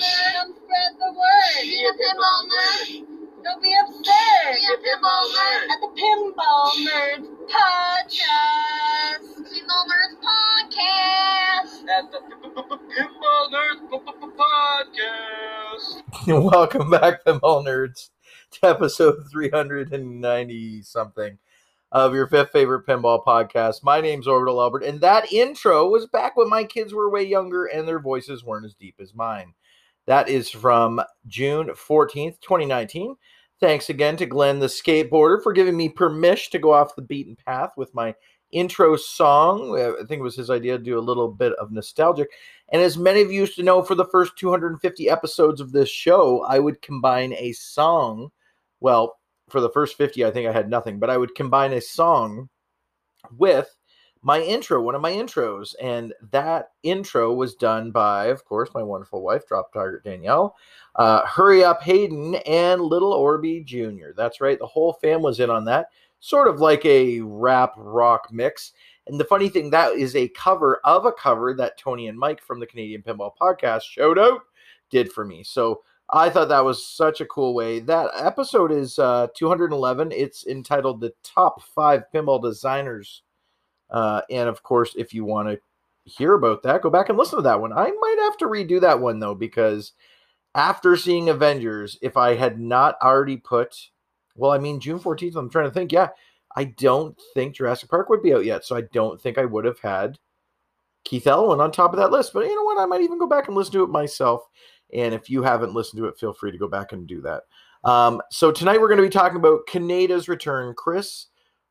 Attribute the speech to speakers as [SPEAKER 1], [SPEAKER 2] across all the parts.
[SPEAKER 1] Spread the word. Be a pinball nerd. Don't be upset. Be a pinball nerd. At the Pinball Nerds Podcast. Pinball Nerds Podcast.
[SPEAKER 2] at the Pinball Nerds Podcast.
[SPEAKER 3] Welcome back, Pinball Nerds, to episode 390 something of your fifth favorite pinball podcast. My name's Orbital Albert, and that intro was back when my kids were way younger and their voices weren't as deep as mine. That is from June 14th, 2019. Thanks again to Glenn the skateboarder for giving me permission to go off the beaten path with my intro song. Uh, I think it was his idea to do a little bit of nostalgic. And as many of you used to know, for the first 250 episodes of this show, I would combine a song. Well, for the first 50, I think I had nothing, but I would combine a song with my intro, one of my intros. And that intro was done by, of course, my wonderful wife, Drop Target Danielle, uh, Hurry Up Hayden, and Little Orby Jr. That's right, the whole fam was in on that. Sort of like a rap rock mix. And the funny thing, that is a cover of a cover that Tony and Mike from the Canadian Pinball Podcast showed out did for me. So I thought that was such a cool way. That episode is uh, 211. It's entitled "The Top Five Pinball Designers," uh, and of course, if you want to hear about that, go back and listen to that one. I might have to redo that one though because after seeing Avengers, if I had not already put, well, I mean June 14th. I'm trying to think. Yeah, I don't think Jurassic Park would be out yet, so I don't think I would have had Keith Elwin on top of that list. But you know what? I might even go back and listen to it myself. And if you haven't listened to it, feel free to go back and do that. Um, so tonight we're going to be talking about Kaneda's return. Chris,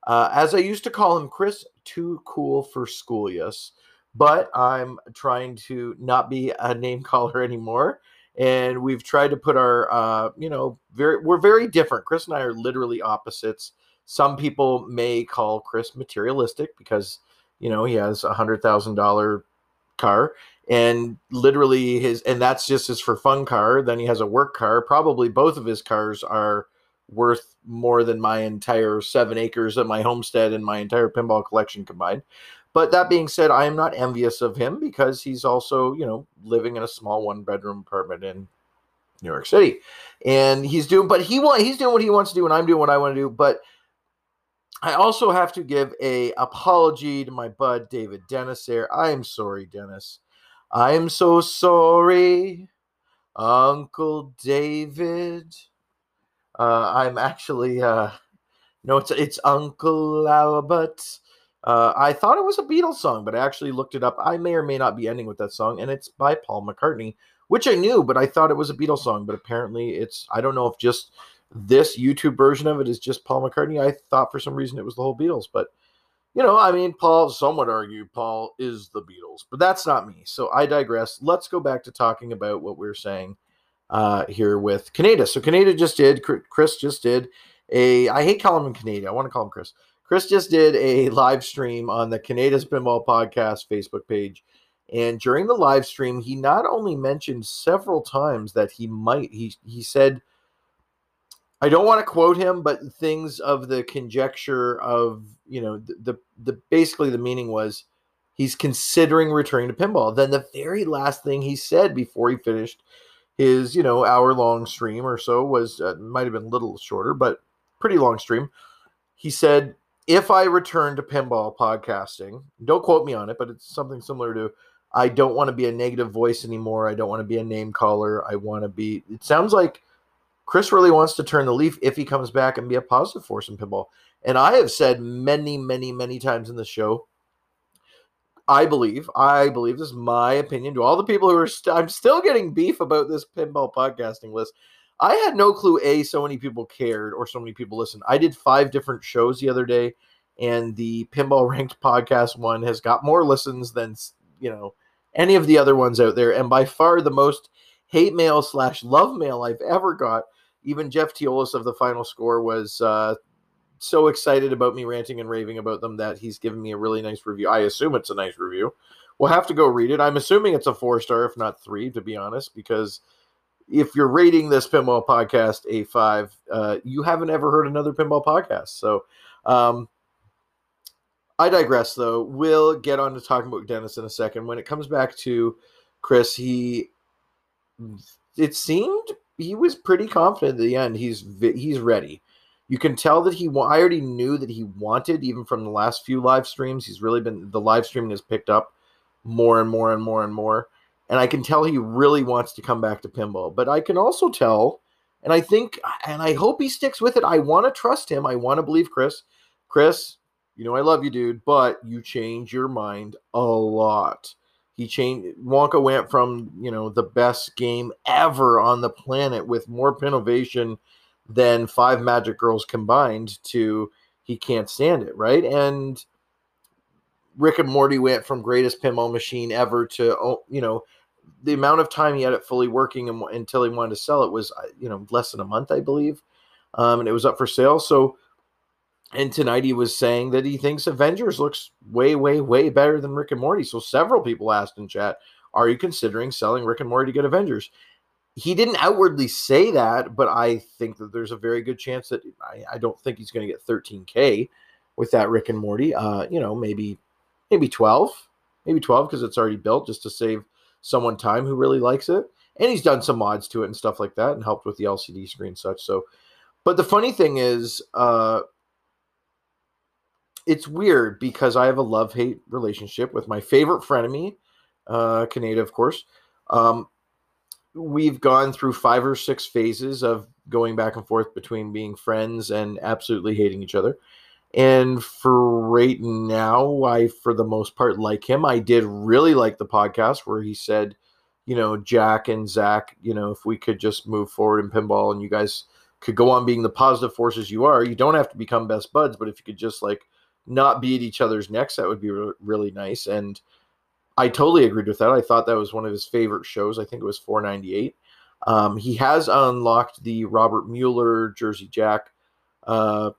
[SPEAKER 3] uh, as I used to call him, Chris, too cool for school, yes. But I'm trying to not be a name caller anymore. And we've tried to put our, uh, you know, very, we're very different. Chris and I are literally opposites. Some people may call Chris materialistic because, you know, he has a hundred thousand dollar car and literally his and that's just his for fun car then he has a work car probably both of his cars are worth more than my entire seven acres of my homestead and my entire pinball collection combined but that being said i am not envious of him because he's also you know living in a small one bedroom apartment in new york city and he's doing but he want he's doing what he wants to do and i'm doing what i want to do but I also have to give a apology to my bud David Dennis there. I am sorry, Dennis. I am so sorry, Uncle David. Uh, I'm actually uh, no, it's it's Uncle Albert. Uh, I thought it was a Beatles song, but I actually looked it up. I may or may not be ending with that song, and it's by Paul McCartney, which I knew, but I thought it was a Beatles song. But apparently, it's I don't know if just this YouTube version of it is just Paul McCartney. I thought for some reason it was the whole Beatles, but you know, I mean, Paul, some would argue Paul is the Beatles, but that's not me. So I digress. Let's go back to talking about what we are saying uh, here with Kaneda. So Kaneda just did, Chris just did a, I hate calling him Kaneda. I want to call him Chris. Chris just did a live stream on the Kaneda's Pinball Podcast Facebook page. And during the live stream, he not only mentioned several times that he might, he, he said, I don't want to quote him, but things of the conjecture of you know the, the the basically the meaning was he's considering returning to pinball. Then the very last thing he said before he finished his you know hour long stream or so was uh, might have been a little shorter, but pretty long stream. He said, "If I return to pinball podcasting, don't quote me on it, but it's something similar to." I don't want to be a negative voice anymore. I don't want to be a name caller. I want to be. It sounds like Chris really wants to turn the leaf if he comes back and be a positive force in pinball. And I have said many, many, many times in the show, I believe, I believe this is my opinion to all the people who are, i st- I'm still getting beef about this pinball podcasting list. I had no clue, A, so many people cared or so many people listened. I did five different shows the other day, and the Pinball Ranked podcast one has got more listens than you know any of the other ones out there, and by far the most hate mail slash love mail I've ever got. Even Jeff Teolis of the Final Score was uh, so excited about me ranting and raving about them that he's given me a really nice review. I assume it's a nice review. We'll have to go read it. I'm assuming it's a four star, if not three, to be honest, because if you're rating this pinball podcast a five, uh, you haven't ever heard another pinball podcast. So, um, I digress, though. We'll get on to talking about Dennis in a second. When it comes back to Chris, he it seemed he was pretty confident at the end. He's he's ready. You can tell that he. I already knew that he wanted, even from the last few live streams. He's really been the live streaming has picked up more and more and more and more, and I can tell he really wants to come back to pinball. But I can also tell, and I think, and I hope he sticks with it. I want to trust him. I want to believe Chris. Chris, you know I love you, dude, but you change your mind a lot. He changed. Wonka went from you know the best game ever on the planet with more innovation than five Magic Girls combined to he can't stand it, right? And Rick and Morty went from greatest pinball machine ever to oh, you know the amount of time he had it fully working and, until he wanted to sell it was uh, you know less than a month, I believe, um, and it was up for sale. So and tonight he was saying that he thinks Avengers looks way, way, way better than Rick and Morty. So several people asked in chat, "Are you considering selling Rick and Morty to get Avengers?" He didn't outwardly say that, but I think that there's a very good chance that I, I don't think he's going to get 13k with that Rick and Morty. Uh, you know, maybe maybe 12, maybe 12 because it's already built just to save someone time who really likes it. And he's done some mods to it and stuff like that, and helped with the LCD screen such. So, but the funny thing is, uh, it's weird because I have a love hate relationship with my favorite frenemy, uh, Kaneda, of course. Um, we've gone through five or six phases of going back and forth between being friends and absolutely hating each other. And for right now, I, for the most part, like him. I did really like the podcast where he said, you know, Jack and Zach, you know, if we could just move forward in pinball and you guys could go on being the positive forces you are, you don't have to become best buds, but if you could just like not be at each other's necks, that would be re- really nice. And I totally agreed with that. I thought that was one of his favorite shows. I think it was 498. Um, he has unlocked the Robert Mueller Jersey Jack uh,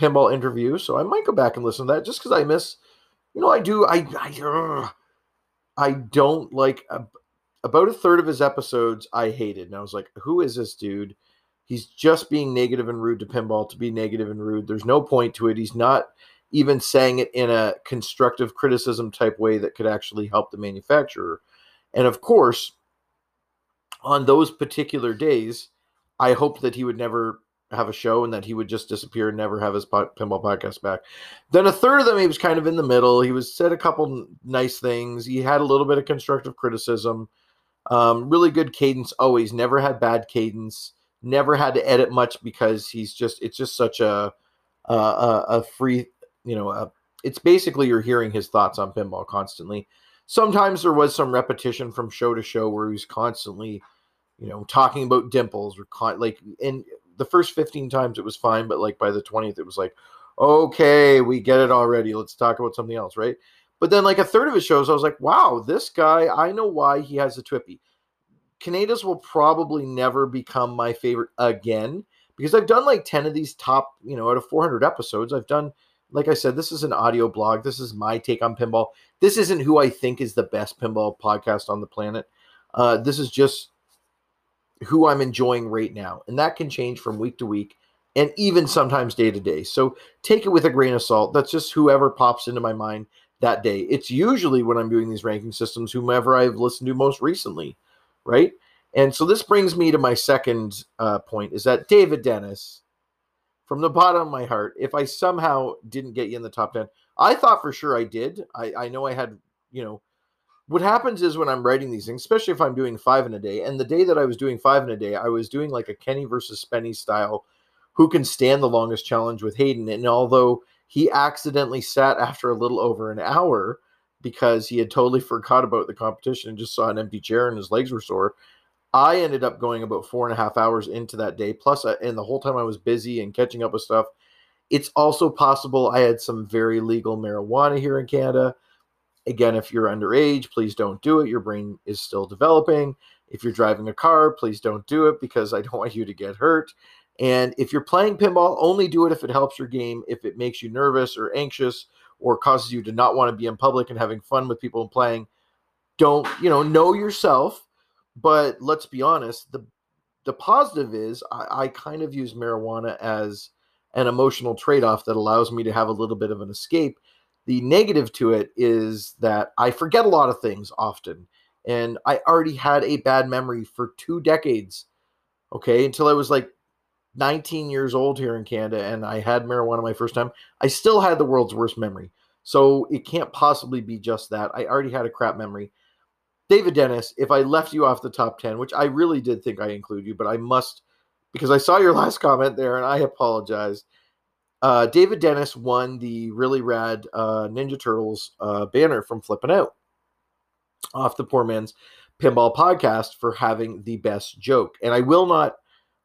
[SPEAKER 3] pinball interview, so I might go back and listen to that just because I miss. You know, I do. I I, I don't like about a third of his episodes. I hated, and I was like, "Who is this dude?" He's just being negative and rude to pinball to be negative and rude. There's no point to it. He's not even saying it in a constructive criticism type way that could actually help the manufacturer. And of course, on those particular days, I hoped that he would never have a show and that he would just disappear and never have his pinball podcast back. Then a third of them, he was kind of in the middle. He was said a couple nice things. He had a little bit of constructive criticism. Um, really good cadence always. Never had bad cadence. Never had to edit much because he's just it's just such a a, a free you know, uh, it's basically you're hearing his thoughts on pinball constantly. Sometimes there was some repetition from show to show where he's constantly, you know, talking about dimples or con- like in the first 15 times it was fine, but like by the 20th it was like, okay, we get it already. Let's talk about something else, right? But then like a third of his shows, I was like, wow, this guy, I know why he has a Twippy. Kaneda's will probably never become my favorite again because I've done like 10 of these top, you know, out of 400 episodes, I've done like I said, this is an audio blog. This is my take on pinball. This isn't who I think is the best pinball podcast on the planet. Uh, this is just who I'm enjoying right now. And that can change from week to week and even sometimes day to day. So take it with a grain of salt. That's just whoever pops into my mind that day. It's usually when I'm doing these ranking systems, whomever I've listened to most recently, right? And so this brings me to my second uh, point is that David Dennis from the bottom of my heart, if I somehow didn't get you in the top 10, I thought for sure I did. I, I know I had, you know, what happens is when I'm writing these things, especially if I'm doing five in a day, and the day that I was doing five in a day, I was doing like a Kenny versus Spenny style, who can stand the longest challenge with Hayden. And although he accidentally sat after a little over an hour because he had totally forgot about the competition and just saw an empty chair and his legs were sore, I ended up going about four and a half hours into that day. Plus, uh, and the whole time I was busy and catching up with stuff. It's also possible I had some very legal marijuana here in Canada. Again, if you're underage, please don't do it. Your brain is still developing. If you're driving a car, please don't do it because I don't want you to get hurt. And if you're playing pinball, only do it if it helps your game. If it makes you nervous or anxious or causes you to not want to be in public and having fun with people and playing, don't, you know, know yourself. But let's be honest, the the positive is I, I kind of use marijuana as an emotional trade-off that allows me to have a little bit of an escape. The negative to it is that I forget a lot of things often. And I already had a bad memory for two decades. Okay, until I was like 19 years old here in Canada and I had marijuana my first time, I still had the world's worst memory. So it can't possibly be just that. I already had a crap memory. David Dennis, if I left you off the top 10, which I really did think I include you, but I must because I saw your last comment there and I apologize. Uh, David Dennis won the really rad uh, Ninja Turtles uh, banner from Flipping Out off the Poor Man's Pinball podcast for having the best joke. And I will not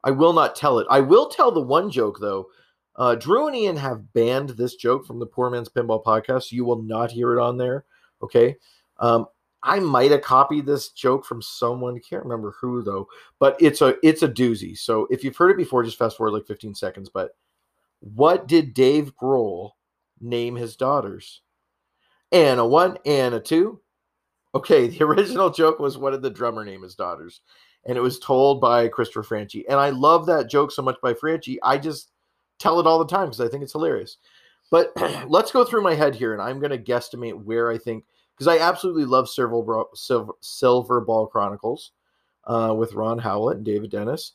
[SPEAKER 3] I will not tell it. I will tell the one joke though. Uh, Drew and Ian have banned this joke from the Poor Man's Pinball podcast. You will not hear it on there. Okay. Um, I might have copied this joke from someone. Can't remember who though. But it's a it's a doozy. So if you've heard it before, just fast forward like 15 seconds. But what did Dave Grohl name his daughters? Anna one, Anna two. Okay, the original joke was what did the drummer name his daughters? and it was told by Christopher Franchi. And I love that joke so much by Franchi. I just tell it all the time because I think it's hilarious. But let's go through my head here, and I'm going to guesstimate where I think because I absolutely love Silver, Silver, Silver Ball Chronicles uh, with Ron Howlett and David Dennis.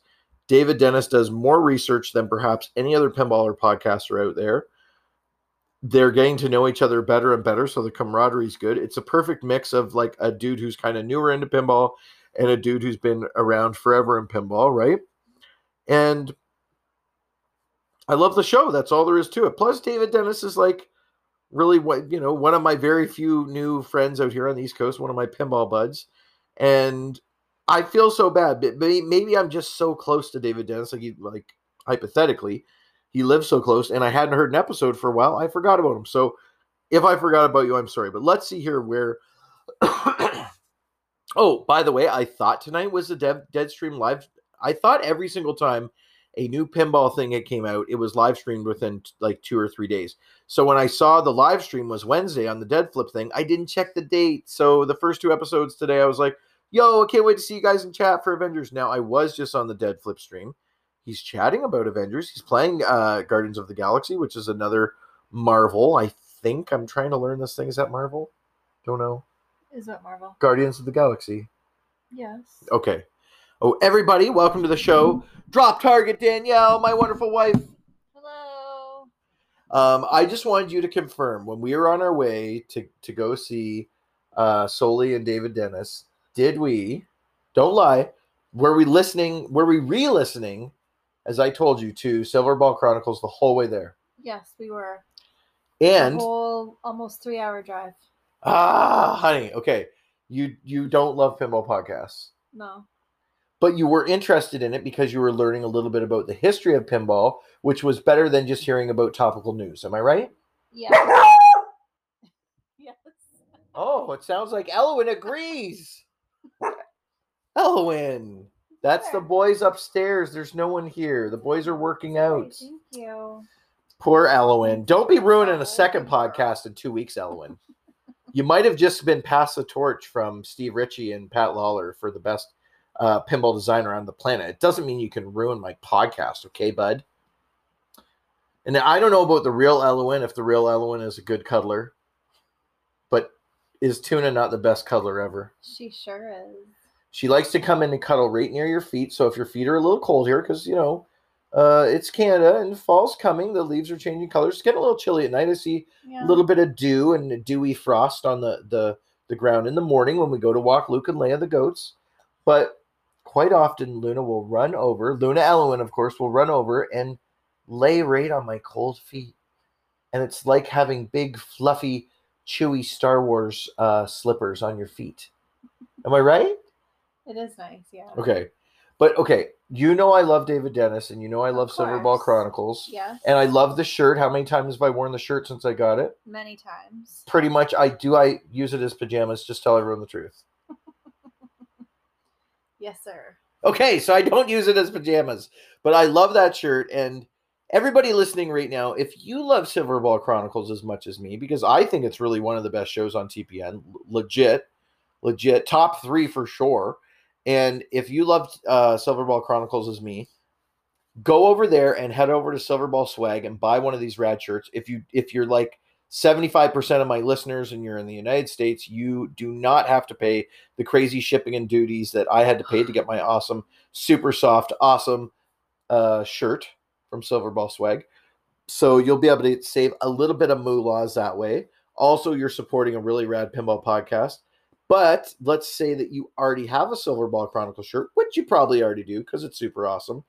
[SPEAKER 3] David Dennis does more research than perhaps any other pinballer podcaster out there. They're getting to know each other better and better, so the camaraderie is good. It's a perfect mix of like a dude who's kind of newer into pinball and a dude who's been around forever in pinball, right? And I love the show. That's all there is to it. Plus, David Dennis is like really what you know, one of my very few new friends out here on the East Coast, one of my pinball buds. And I feel so bad, but maybe I'm just so close to David Dennis, like he, like hypothetically, he lives so close, and I hadn't heard an episode for a while. I forgot about him. So if I forgot about you, I'm sorry. But let's see here where Oh, by the way, I thought tonight was the Dev, Deadstream live. I thought every single time a new pinball thing that came out, it was live streamed within like two or three days. So when I saw the live stream was Wednesday on the Dead Flip thing, I didn't check the date. So the first two episodes today, I was like, "Yo, I can't wait to see you guys in chat for Avengers." Now I was just on the Dead Flip stream. He's chatting about Avengers. He's playing uh, Guardians of the Galaxy, which is another Marvel. I think I'm trying to learn this thing. Is that Marvel? Don't know.
[SPEAKER 1] Is that Marvel?
[SPEAKER 3] Guardians of the Galaxy.
[SPEAKER 1] Yes.
[SPEAKER 3] Okay. Oh, everybody, welcome to the show. Drop target, Danielle, my wonderful wife.
[SPEAKER 1] Hello.
[SPEAKER 3] Um, I just wanted you to confirm when we were on our way to, to go see uh, Soli and David Dennis, did we, don't lie, were we listening, were we re listening, as I told you, to Silver Ball Chronicles the whole way there?
[SPEAKER 1] Yes, we were.
[SPEAKER 3] And
[SPEAKER 1] the whole almost three hour drive.
[SPEAKER 3] Ah, honey. Okay. You you don't love pinball podcasts.
[SPEAKER 1] No.
[SPEAKER 3] But you were interested in it because you were learning a little bit about the history of pinball, which was better than just hearing about topical news. Am I right?
[SPEAKER 1] Yeah. yes.
[SPEAKER 3] Oh, it sounds like Elwin agrees. Elwin. That's the boys upstairs. There's no one here. The boys are working out.
[SPEAKER 1] Thank you.
[SPEAKER 3] Poor Elwin. Don't be ruining a second podcast in two weeks, Elwin you might have just been passed the torch from Steve Ritchie and Pat Lawlor for the best uh, pinball designer on the planet. It doesn't mean you can ruin my podcast, okay, bud? And I don't know about the real Elwin, if the real Elwin is a good cuddler, but is Tuna not the best cuddler ever?
[SPEAKER 1] She sure is.
[SPEAKER 3] She likes to come in and cuddle right near your feet. So if your feet are a little cold here, because, you know, uh, it's Canada and fall's coming. The leaves are changing colors. It's getting a little chilly at night. I see
[SPEAKER 1] Yeah.
[SPEAKER 3] a little bit of dew and dewy frost on the, the the ground in the morning when we go to walk Luke and Leia the goats. But quite often Luna will run over. Luna Elwin, of course, will run over and lay right on my cold feet. And it's like having big, fluffy, chewy Star Wars uh, slippers on your feet. Am I right?
[SPEAKER 1] It is nice, yeah.
[SPEAKER 3] Okay. But okay, you know I love David Dennis, and you know I love Silverball. Chronicles,
[SPEAKER 4] Yes.
[SPEAKER 3] and I love the shirt. How many times have I worn the shirt since I got it?
[SPEAKER 4] many times.
[SPEAKER 3] Pretty much, I do. I use it as pajamas. Just tell everyone the truth.
[SPEAKER 4] Yes, sir.
[SPEAKER 3] Okay, so I don't use it as pajamas, but I love that shirt. And everybody listening right now, if you love Silverball Chronicles as much as me, because I think it's really one of the best shows on TPN, legit, legit, top three for sure. And if you love uh, Silverball Chronicles as me, go over there and head over to Silverball Swag and buy one of these rad shirts. If you if you're like 75% of my listeners and you're in the United States, you do not have to pay the crazy shipping and duties that I had to pay to get my awesome, super soft, awesome uh, shirt from Silverball Swag. So you'll be able to save a little bit of moolahs that way. Also, you're supporting a really rad pinball podcast. But let's say that you already have a Silverball Chronicle shirt, which you probably already do because it's super awesome.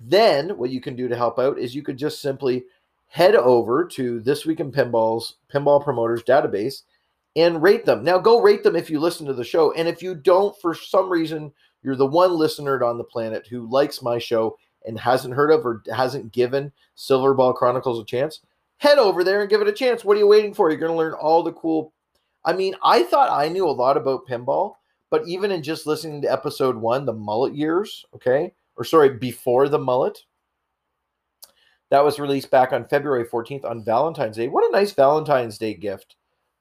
[SPEAKER 3] Then what you can do to help out is you could just simply head over to This Week in Pinball's Pinball Promoters database and rate them. Now, go rate them if you listen to the show. And if you don't, for some reason, you're the one listener on the planet who likes my show and hasn't heard of or hasn't given Silverball Chronicles a chance, head over there and give it a chance. What are you waiting for? You're going to learn all the cool. I mean, I thought I knew a lot about pinball, but even in just listening to episode one, the mullet years, okay, or sorry, before the mullet, that was released back on February 14th on Valentine's Day. What a nice Valentine's Day gift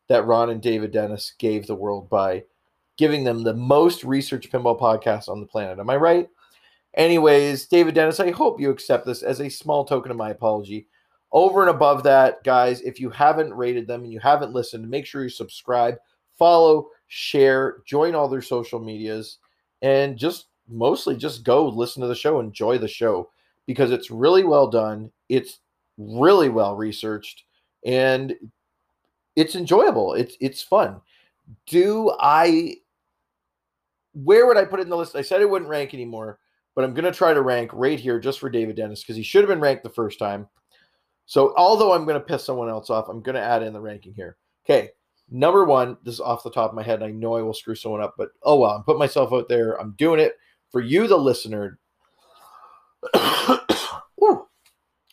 [SPEAKER 3] that Ron and David Dennis gave the world by giving them the most research pinball podcast on the planet. Am I right? Anyways, David Dennis, I hope you accept this as a small token of my apology. Over and above that, guys, if you haven't rated them and you haven't listened, make sure you subscribe, follow, share, join all their social medias, and just mostly just go listen to the show, enjoy the show because it's really well done. It's really well researched and it's enjoyable. It's it's fun. Do I where would I put it in the list? I said it wouldn't rank anymore, but I'm gonna try to rank right here just for David Dennis because he should have been ranked the first time. So although I'm gonna piss someone else off, I'm gonna add in the ranking here. Okay, number one, this is off the top of my head. and I know I will screw someone up, but oh well, I'm putting myself out there. I'm doing it for you, the listener.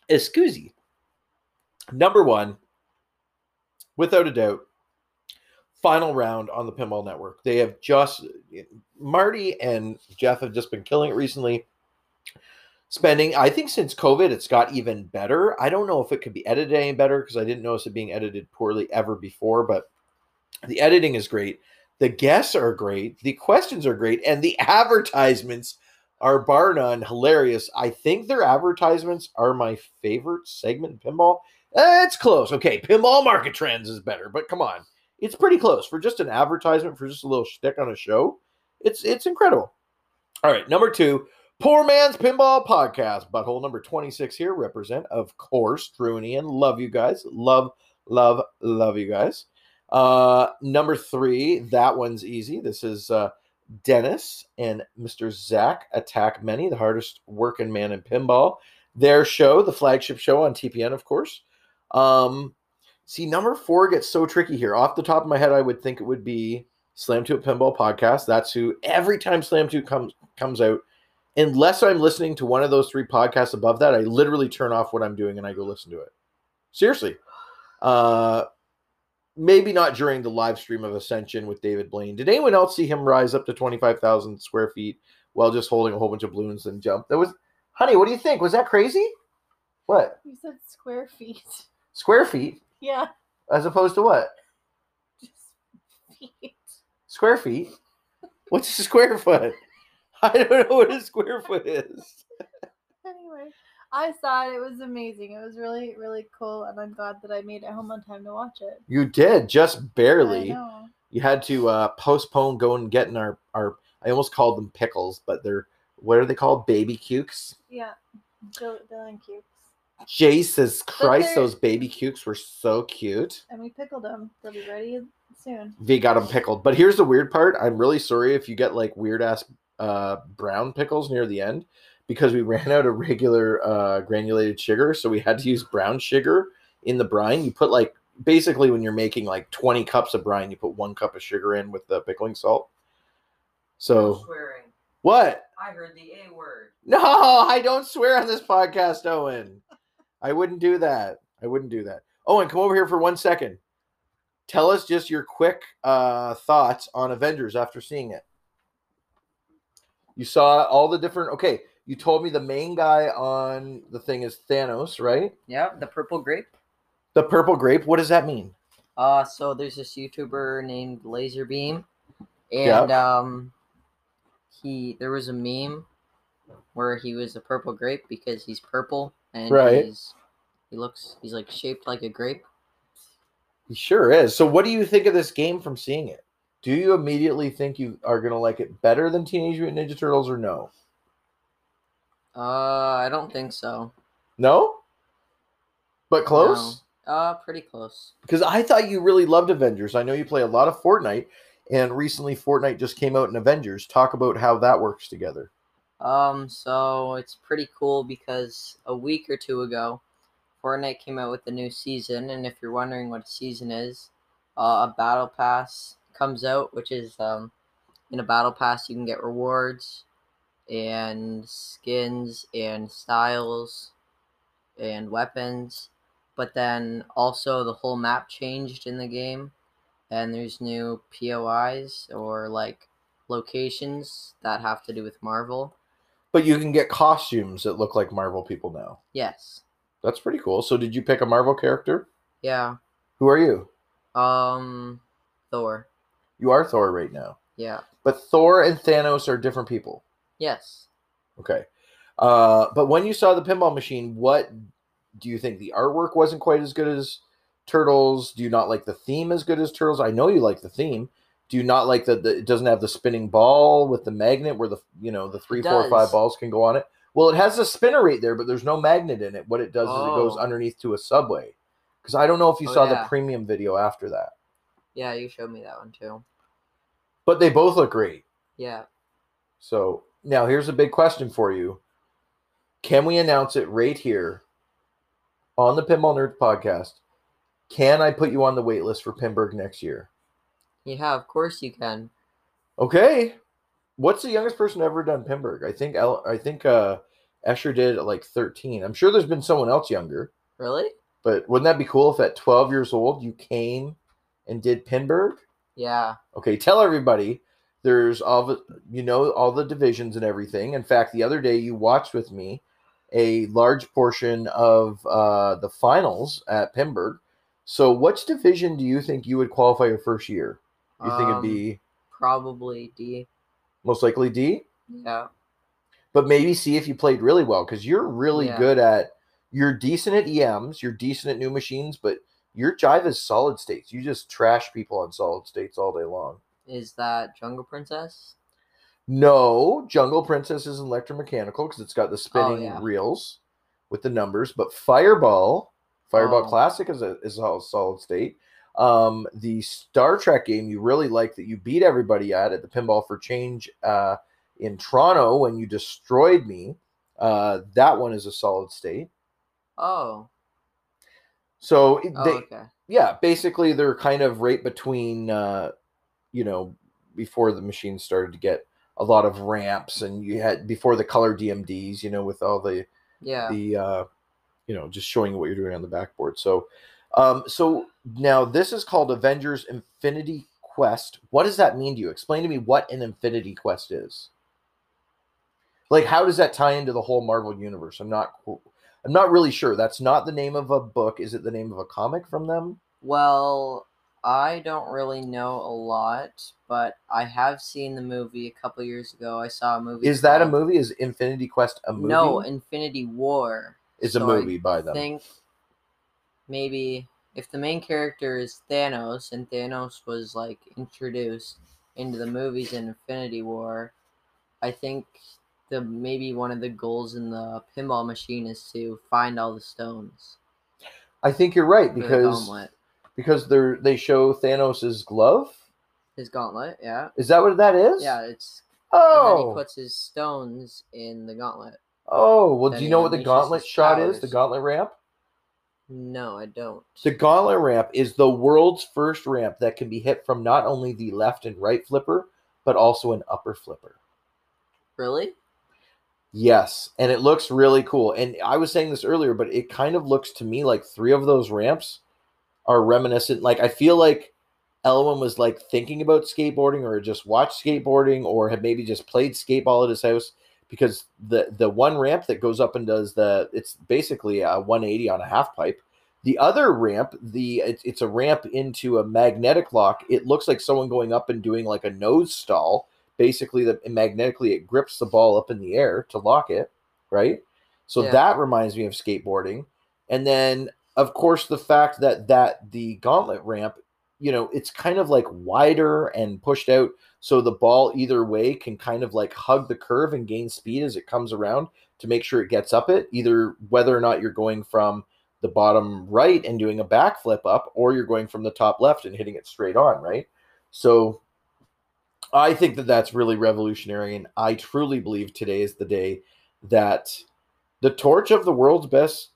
[SPEAKER 3] Excuse me. Number one, without a doubt, final round on the Pinball Network. They have just Marty and Jeff have just been killing it recently. Spending, I think since COVID, it's got even better. I don't know if it could be edited any better because I didn't notice it being edited poorly ever before, but the editing is great. The guests are great. The questions are great. And the advertisements are bar none hilarious. I think their advertisements are my favorite segment in pinball. It's close. Okay, pinball market trends is better, but come on, it's pretty close for just an advertisement for just a little shtick on a show. It's it's incredible. All right, number two, Poor Man's Pinball Podcast. Butthole number twenty six here represent, of course, Drew and Ian. Love you guys. Love, love, love you guys. Uh, number three, that one's easy. This is uh, Dennis and Mr. Zach Attack Meny, the hardest working man in pinball. Their show, the flagship show on TPN, of course. Um, see, number four gets so tricky here. Off the top of my head, I would think it would be Slam Tilt Pinball Podcast. That's who every time Slam Tilt comes comes out, unless I'm listening to one of those three podcasts above that, I literally turn off what I'm doing and I go listen to it. Seriously. Uh maybe not during the live stream of Ascension with David Blaine. Did anyone else see him rise up to 25,000 square feet while just holding a whole bunch of balloons and jump? That was, honey, what do you think? Was that crazy? What?
[SPEAKER 4] You said square feet.
[SPEAKER 3] Square feet
[SPEAKER 4] Yeah,
[SPEAKER 3] as opposed to what?
[SPEAKER 4] just feet.
[SPEAKER 3] Square feet? What's a square foot? I don't know what a square foot is.
[SPEAKER 4] I saw it. It was amazing. It was really, really cool, and I'm glad that I made it home on time to watch it.
[SPEAKER 3] You did, just
[SPEAKER 4] I
[SPEAKER 3] barely.
[SPEAKER 4] know.
[SPEAKER 3] You had to uh, postpone going and getting our, our, I almost called them pickles, but they're, what are they called? Baby cukes?
[SPEAKER 4] Yeah, Dylan Dylan cukes,
[SPEAKER 3] Jesus Christ, those baby cukes were so cute.
[SPEAKER 4] and we pickled them. They'll be ready soon.
[SPEAKER 3] We got them pickled. But here's the weird part. I'm really sorry if you get like weird ass uh, brown pickles near the end because we ran out of regular uh, granulated sugar. So we had to use brown sugar in the brine. You put like basically when you're making like 20 cups of brine, you put one cup of sugar in with the pickling salt. So
[SPEAKER 5] swearing.
[SPEAKER 3] What?
[SPEAKER 5] I heard the A word.
[SPEAKER 3] No, I don't swear on this podcast, Owen. I wouldn't do that. I wouldn't do that. Owen, come over here for one second. Tell us just your quick uh, thoughts on Avengers after seeing it. You saw all the different. Okay, you told me the main guy on the thing is Thanos, right?
[SPEAKER 5] Yeah, the purple grape.
[SPEAKER 3] The purple grape. What does that mean?
[SPEAKER 5] Uh, so there's this YouTuber named
[SPEAKER 3] Lazarbeam,
[SPEAKER 5] and um, he there was a meme where he was a purple grape because he's purple and
[SPEAKER 3] Right.
[SPEAKER 5] he's he looks he's like shaped like a grape.
[SPEAKER 3] He sure is. So, what do you think of this game from seeing it? Do you immediately think you are going to like it better than Teenage Mutant Ninja Turtles or no?
[SPEAKER 5] Uh, I don't think so.
[SPEAKER 3] No? But close?
[SPEAKER 5] No. Uh, pretty close.
[SPEAKER 3] Because I thought you really loved Avengers. I know you play a lot of Fortnite, and recently Fortnite just came out in Avengers. Talk about how that works together.
[SPEAKER 5] Um, so it's pretty cool because a week or two ago, Fortnite came out with a new season, and if you're wondering what a season is, uh, a battle pass comes out, which is um, in a battle pass you can get rewards and skins and styles and weapons, but then also the whole map changed in the game, and there's new POIs or like locations that have to do with Marvel.
[SPEAKER 3] But you can get costumes that look like Marvel people now.
[SPEAKER 5] Yes.
[SPEAKER 3] That's pretty cool. So, did you pick a Marvel character?
[SPEAKER 5] Yeah.
[SPEAKER 3] Who are you?
[SPEAKER 5] Um, Thor.
[SPEAKER 3] You are Thor right now.
[SPEAKER 5] Yeah.
[SPEAKER 3] But Thor and Thanos are different people.
[SPEAKER 5] Yes.
[SPEAKER 3] Okay. Uh, but when you saw the pinball machine, what do you think? The artwork wasn't quite as good as Turtles. Do you not like the theme as good as Turtles? I know you like the theme. Do you not like that it doesn't have the spinning ball with the magnet where the you know the three, four, five balls can go on it? Well, it has a spinner right there, but there's no magnet in it. What it does is it goes
[SPEAKER 5] Oh.
[SPEAKER 3] underneath to a subway. Because I don't know if you
[SPEAKER 5] Oh,
[SPEAKER 3] saw the premium video after that,
[SPEAKER 5] Yeah, you showed me that one too.
[SPEAKER 3] but they both look great.
[SPEAKER 5] Yeah.
[SPEAKER 3] So now here's a big question for you. Can we announce it right here on the Pinball Nerds podcast? Can I put you on the wait list for Pinburgh next year?
[SPEAKER 5] Yeah, of course you can.
[SPEAKER 3] Okay. What's the youngest person ever done Pinburgh? I think El- I think uh Escher did at like 13. I'm sure there's been someone else younger,
[SPEAKER 5] Really?
[SPEAKER 3] but wouldn't that be cool if at 12 years old you came and did Pinburgh?
[SPEAKER 5] Yeah.
[SPEAKER 3] Okay, tell everybody there's all the you know all the divisions and everything. In fact, the other day you watched with me a large portion of uh, the finals at Pinburgh. So, which division do you think you would qualify your first year? You think it'd
[SPEAKER 5] Um,
[SPEAKER 3] be
[SPEAKER 5] Probably D.
[SPEAKER 3] most likely D,
[SPEAKER 5] Yeah.
[SPEAKER 3] but maybe see if you played really well because you're really
[SPEAKER 5] Yeah.
[SPEAKER 3] good at. You're decent at EMs. You're decent at new machines, but your jive is solid states. You just trash people on solid states all day long.
[SPEAKER 5] Is that Jungle Princess?
[SPEAKER 3] No, Jungle Princess is electromechanical because it's got the spinning
[SPEAKER 5] Oh, yeah.
[SPEAKER 3] reels with the numbers. But Fireball, Fireball
[SPEAKER 5] Oh.
[SPEAKER 3] Classic is a is a solid state. Um, the Star Trek game you really like that you beat everybody at at the Pinball for Change uh, in Toronto when you destroyed me. Uh, that one is a solid state.
[SPEAKER 5] Oh.
[SPEAKER 3] So it-
[SPEAKER 5] Oh,
[SPEAKER 3] they,
[SPEAKER 5] okay.
[SPEAKER 3] yeah, basically they're kind of right between, uh, you know, before the machine started to get a lot of ramps, and you had before the color DMDs, you know, with all the
[SPEAKER 5] Yeah.
[SPEAKER 3] the uh, you know, just showing what you're doing on the backboard. So, um, so now this is called Avengers Infinity Quest. What does that mean to you? Explain to me what an Infinity Quest is. Like, how does that tie into the whole Marvel universe? I'm not. I'm not really sure. That's not the name of a book. Is it the name of a comic from them?
[SPEAKER 5] Well, I don't really know a lot, but I have seen the movie a couple years ago. I saw a movie.
[SPEAKER 3] Is that a
[SPEAKER 5] called-
[SPEAKER 3] movie? Is Infinity Quest a movie?
[SPEAKER 5] No, Infinity War.
[SPEAKER 3] it's a
[SPEAKER 5] so I
[SPEAKER 3] movie by them.
[SPEAKER 5] think maybe if the main character is Thanos and Thanos was like introduced into the movies in Infinity War, I think the maybe one of the goals in the pinball machine is to find all the stones
[SPEAKER 3] I think you're right
[SPEAKER 5] for the
[SPEAKER 3] because
[SPEAKER 5] gauntlet.
[SPEAKER 3] Because they're they show Thanos's glove.
[SPEAKER 5] His gauntlet, yeah.
[SPEAKER 3] Is that what that is?
[SPEAKER 5] Yeah, it's and then he
[SPEAKER 3] Oh.
[SPEAKER 5] puts his stones in the gauntlet.
[SPEAKER 3] Oh, well,
[SPEAKER 5] then
[SPEAKER 3] do you know what the gauntlet shot is? The gauntlet ramp?
[SPEAKER 5] No, I don't.
[SPEAKER 3] The gauntlet ramp is the world's first ramp that can be hit from not only the left and right flipper, but also an upper flipper.
[SPEAKER 5] Really?
[SPEAKER 3] Yes, and it looks really cool. And I was saying this earlier, but it kind of looks to me like three of those ramps are reminiscent. Like I feel like Elwin was like thinking about skateboarding or just watched skateboarding or had maybe just played skateball at his house because the the one ramp that goes up and does the it's basically a 180 on a half pipe. The other ramp, the it's, it's a ramp into a magnetic lock. It looks like someone going up and doing like a nose stall. Basically, the magnetically it grips the ball up in the air to lock it, right? So
[SPEAKER 5] Yeah.
[SPEAKER 3] that reminds me of skateboarding. And then of course the fact that that the gauntlet ramp you know it's kind of like wider and pushed out so the ball either way can kind of like hug the curve and gain speed as it comes around to make sure it gets up it either whether or not you're going from the bottom right and doing a backflip up or you're going from the top left and hitting it straight on right? So i think that that's really revolutionary and i truly believe today is the day that the torch of the world's best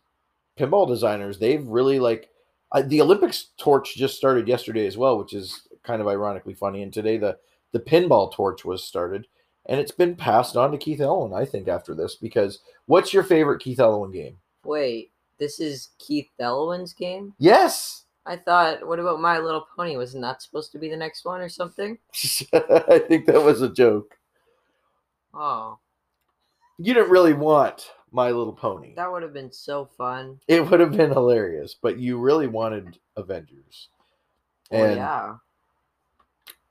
[SPEAKER 3] pinball designers they've really like uh, the olympics torch just started yesterday as well which is kind of ironically funny and today the the pinball torch was started and it's been passed on to keith elwin i think after this because what's your favorite keith elwin game
[SPEAKER 5] Wait, this is Keith Elwin's game?
[SPEAKER 3] yes
[SPEAKER 5] I thought, what about My Little Pony? Wasn't that supposed to be the next one or something?
[SPEAKER 3] i think that was a joke
[SPEAKER 5] Oh,
[SPEAKER 3] you didn't really want my little pony
[SPEAKER 5] that would have been so fun.
[SPEAKER 3] it would have been hilarious but you really wanted avengers
[SPEAKER 5] Oh,
[SPEAKER 3] and
[SPEAKER 5] yeah.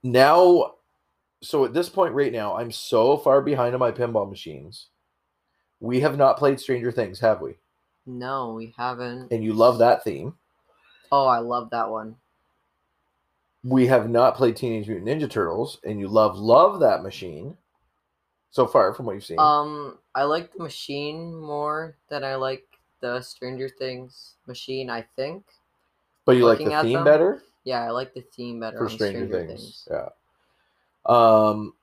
[SPEAKER 3] now so at this point right now i'm so far behind on my pinball machines we have not played stranger things have we
[SPEAKER 5] No, we haven't.
[SPEAKER 3] and you love that theme
[SPEAKER 5] Oh, I love that one.
[SPEAKER 3] we have not played teenage mutant ninja turtles and you love love that machine so far from what you've seen
[SPEAKER 5] Um, I like the machine more than I like the Stranger Things machine. I think.
[SPEAKER 3] but you like
[SPEAKER 5] looking
[SPEAKER 3] the theme
[SPEAKER 5] them,
[SPEAKER 3] better
[SPEAKER 5] Yeah, I like the theme better
[SPEAKER 3] for stranger,
[SPEAKER 5] Stranger,
[SPEAKER 3] things.
[SPEAKER 5] Things.
[SPEAKER 3] yeah um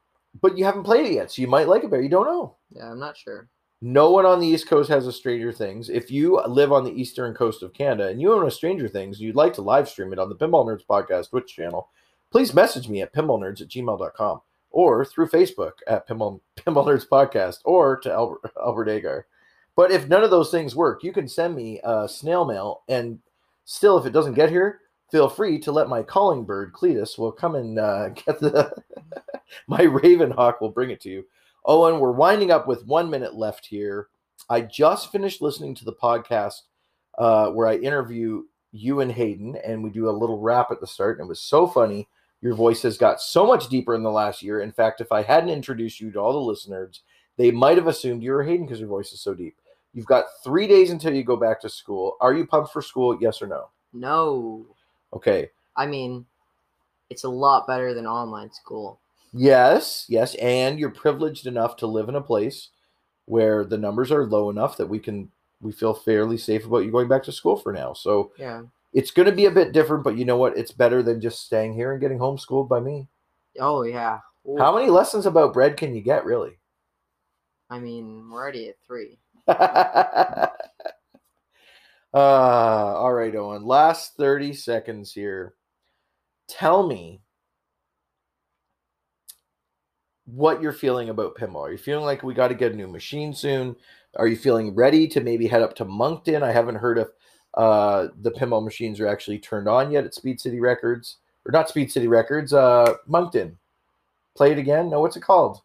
[SPEAKER 3] but you haven't played it yet so you might like it better you don't know
[SPEAKER 5] Yeah, I'm not sure.
[SPEAKER 3] No one on the East Coast has a Stranger Things. If you live on the eastern coast of Canada and you own a Stranger Things, you'd like to live stream it on the Pinball Nerds Podcast Twitch channel, please message me at pinballnerds at gmail.com or through Facebook at Pinball Nerds Podcast or to Albert, Albert Agar. But if none of those things work, you can send me a snail mail. And still, if it doesn't get here, feel free to let my calling bird, Cletus, will come and uh, get the. my Raven Hawk will bring it to you. Owen, we're winding up with one minute left here. I just finished listening to the podcast uh, where I interview you and Hayden, and we do a little rap at the start, and it was so funny. Your voice has got so much deeper in the last year. In fact, if I hadn't introduced you to all the listeners, they might have assumed you were Hayden because your voice is so deep. You've got three days until you go back to school. Are you pumped for school? Yes or no?
[SPEAKER 5] No,
[SPEAKER 3] Okay.
[SPEAKER 5] I mean, it's a lot better than online school.
[SPEAKER 3] Yes, yes, and you're privileged enough to live in a place where the numbers are low enough that we can we feel fairly safe about you going back to school for now. So
[SPEAKER 5] Yeah.
[SPEAKER 3] It's going to be a bit different, but you know what? It's better than just staying here and getting homeschooled by me.
[SPEAKER 5] Oh yeah. Ooh,
[SPEAKER 3] How many lessons about bread can you get, really?
[SPEAKER 5] I mean, we're already at three.
[SPEAKER 3] uh, all right, Owen. Last 30 seconds here. Tell me what you're feeling about pinball. Are you feeling like we got to get a new machine soon? Are you feeling ready to maybe head up to Moncton? I haven't heard if uh, the pinball machines are actually turned on yet at Speed City Records. Or not Speed City Records, uh, Moncton. Play it again? No, what's it called?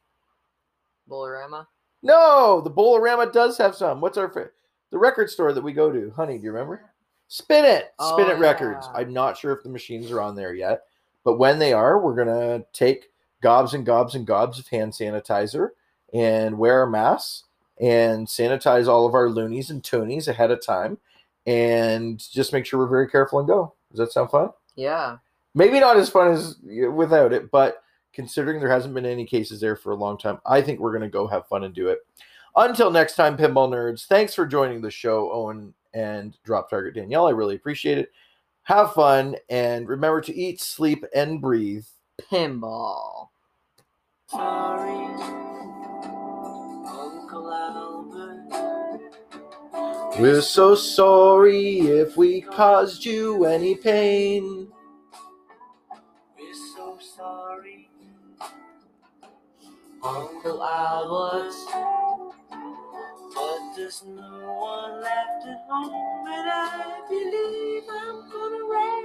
[SPEAKER 5] Bolorama.
[SPEAKER 3] No, the Bolorama does have some. What's our fa- the record store that we go to? Honey, do you remember? Spin it, Spin
[SPEAKER 5] Oh,
[SPEAKER 3] It Records. I'm not sure if the machines are on there yet, but when they are, we're gonna take gobs and gobs and gobs of hand sanitizer and wear our masks and sanitize all of our loonies and toonies ahead of time, and just make sure we're very careful and go. Does that sound fun?
[SPEAKER 5] Yeah.
[SPEAKER 3] maybe not as fun as without it, but considering there hasn't been any cases there for a long time, I think we're going to go have fun and do it. Until next time, pinball nerds, thanks for joining the show, Owen and Drop Target Danielle. I really appreciate it. Have fun and remember to eat, sleep, and breathe.
[SPEAKER 5] Pinball.
[SPEAKER 6] Sorry,
[SPEAKER 3] We're so sorry if we caused you any pain.
[SPEAKER 6] We're so sorry.
[SPEAKER 2] Uncle Albert. But there's no one left at home, and I believe I'm gonna raise.